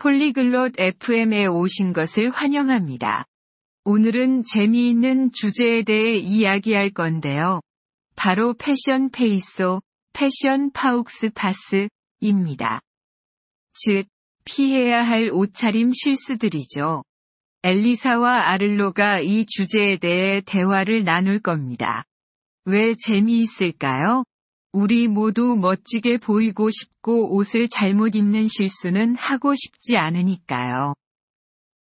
폴리글롯 FM에 오신 것을 환영합니다. 오늘은 재미있는 주제에 대해 이야기할 건데요. 바로 패션 페이소, 패션 파욱스 파스입니다. 즉, 피해야 할 옷차림 실수들이죠. 엘리사와 아를로가 이 주제에 대해 대화를 나눌 겁니다. 왜 재미있을까요? 우리 모두 멋지게 보이고 싶고 옷을 잘못 입는 실수는 하고 싶지 않으니까요.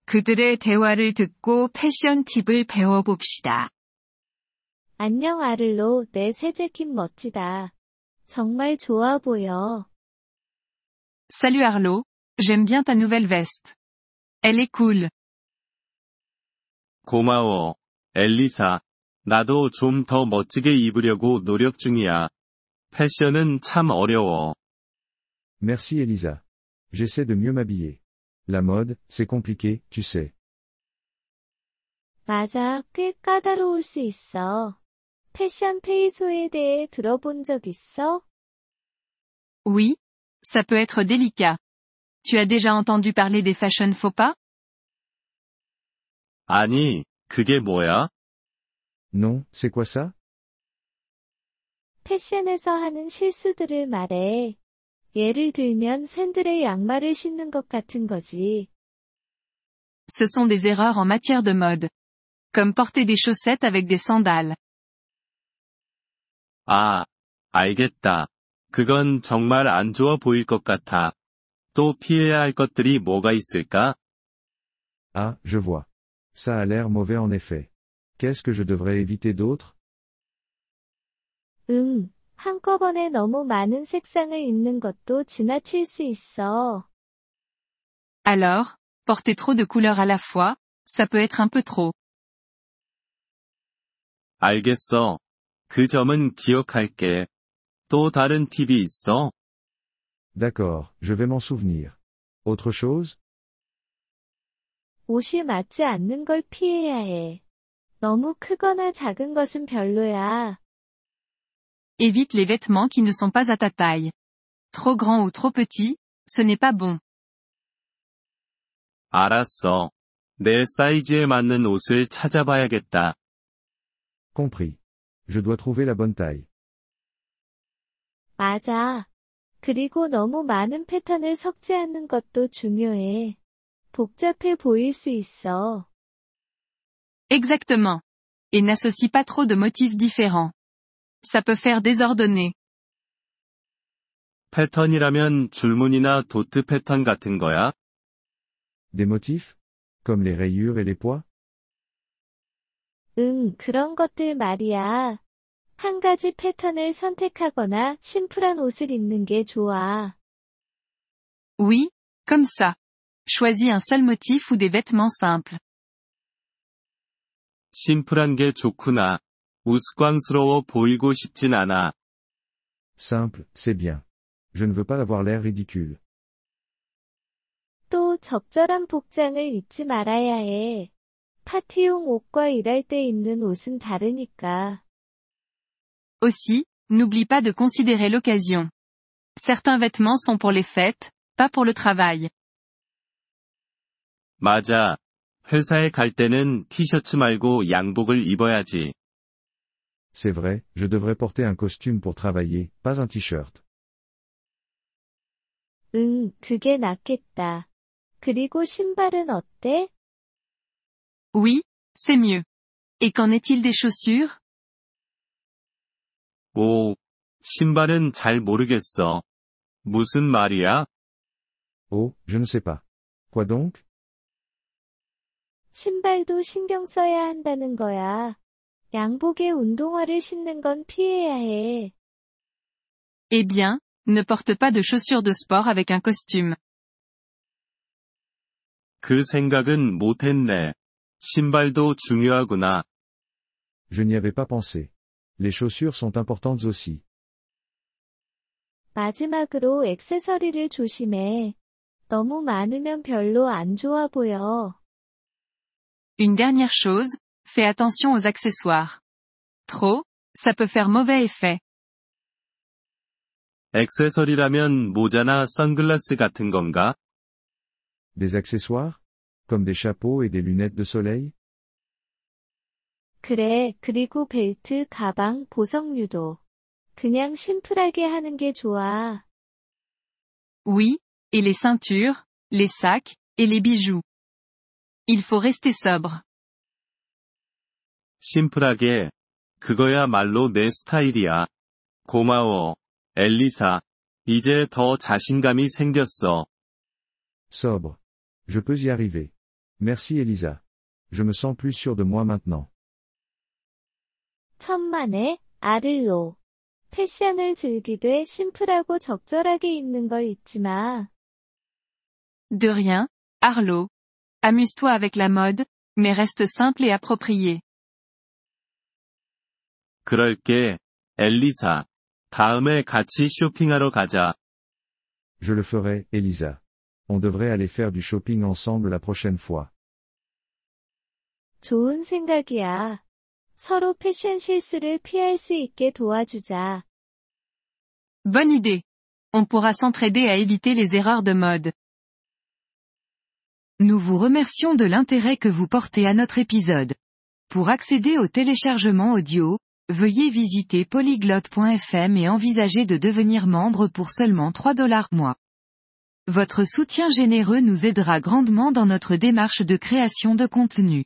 그들의 대화를 듣고 패션 팁을 배워봅시다. 안녕 아를로, 내 새 재킷 멋지다. 정말 좋아 보여. Salut Arlo, j'aime bien ta nouvelle veste. Elle est cool. 고마워, 엘리사. 나도 좀 더 멋지게 입으려고 노력 중이야. 패션은 참 어려워. Merci Elisa. J'essaie de mieux m'habiller. La mode, c'est compliqué, tu sais. 맞아, 꽤 까다로울 수 있어. 패션 페이소에 대해 들어본 적 있어? Oui, ça peut être délicat. Tu as déjà entendu parler des fashion faux pas 아니, 그게 뭐야? Non, c'est quoi ça 패션에서 하는 실수들을 말해. 예를 들면 샌들에 양말을 신는 것 같은 거지. Ce sont des erreurs en matière de mode. Comme porter des chaussettes avec des sandales. 아, 알겠다. 그건 정말 안 좋아 보일 것 같아. 또 피해야 할 것들이 뭐가 있을까? Ah, je vois. Ça a l'air mauvais en effet. Qu'est-ce que je devrais éviter d'autre 음, 한꺼번에 너무 많은 색상을 입는 것도 지나칠 수 있어. Alors, porter trop de couleurs à la fois, ça peut être un peu trop. 알겠어. 그 점은 기억할게. 또 다른 팁이 있어? D'accord, je vais m'en souvenir. Autre chose 옷이 맞지 않는 걸 피해야 해. 너무 크거나 작은 것은 별로야. Évite les vêtements qui ne sont pas à ta taille. Trop grand ou trop petit, ce n'est pas bon. 알았어. 내 사이즈에 맞는 옷을 찾아봐야겠다. Compris. Je dois trouver la bonne taille. 맞아. 그리고 너무 많은 패턴을 섞지 않는 것도 중요해. 복잡해 보일 수 있어. Exactement. Et n'associe pas trop de motifs différents. Ça peut faire désordonner. 패턴이라면 줄무늬나 도트 패턴 같은 거야? Des motifs Comme les rayures et les pois 응, 그런 것들 말이야. 한 가지 패턴을 선택하거나 심플한 옷을 입는 게 좋아. Oui, comme ça. Choisis un seul motif ou des vêtements simples. 심플한 게 좋구나. 우스꽝스러워 보이고 싶진 않아. Simple, c'est bien. Je ne veux pas avoir l'air ridicule. 또 적절한 복장을 잊지 말아야 해. 파티용 옷과 일할 때 입는 옷은 다르니까. Aussi, n'oublie pas de considérer l'occasion. Certains vêtements sont pour les fêtes, pas pour le travail. 맞아. 회사에 갈 때는 티셔츠 말고 양복을 입어야지. C'est vrai, je devrais porter un costume pour travailler, pas un t-shirt. 응, 그게 낫겠다. 그리고 신발은 어때? Oui, c'est mieux. Et qu'en est-il des chaussures 오, 신발은 잘 모르겠어. 무슨 말이야? Oh, je ne sais pas. Quoi donc 신발도 신경 써야 한다는 거야. 양복에 운동화를 신는 건 피해야 해. Eh bien, ne porte pas de chaussures de sport avec un costume. 그 생각은 못했네. 신발도 중요하구나. Je n'y avais pas pensé. Les chaussures sont importantes aussi. 마지막으로 액세서리를 조심해. 너무 많으면 별로 안 좋아 보여. Une dernière chose, fais attention aux accessoires. Trop, ça peut faire mauvais effet. 액세서리라면 모자나 선글라스 같은 건가? Des accessoires Comme des chapeaux et des lunettes de soleil 그래, 그리고 벨트, 가방, 보석류도. 그냥 심플하게 하는 게 좋아. Oui, et les ceintures, les sacs, et les bijoux. Il faut rester sobre. 심플하게. 그거야말로 내 스타일이야. 고마워. 엘리사. 이제 더 자신감이 생겼어. Sobre. Je peux y arriver. Merci Elisa. Je me sens plus sûr de moi maintenant. 천만에, 아를로. 패션을 즐기되 심플하고 적절하게 입는 걸 잊지 마. De rien, Arlo. Amuse-toi avec la mode, mais reste simple et approprié. 그럴게. 엘리사. 다음에 같이 쇼핑하러 가자. Je le ferai, Elisa. On devrait aller faire du shopping ensemble la prochaine fois. 좋은 생각이야. 서로 패션 실수를 피할 수 있게 도와주자. Bonne idée. On pourra s'entraider à éviter les erreurs de mode. Nous vous remercions de l'intérêt que vous portez à notre épisode. Pour accéder au téléchargement audio, veuillez visiter polyglotte.fm et envisager de devenir membre pour seulement 3 dollars mois. Votre soutien généreux nous aidera grandement dans notre démarche de création de contenu.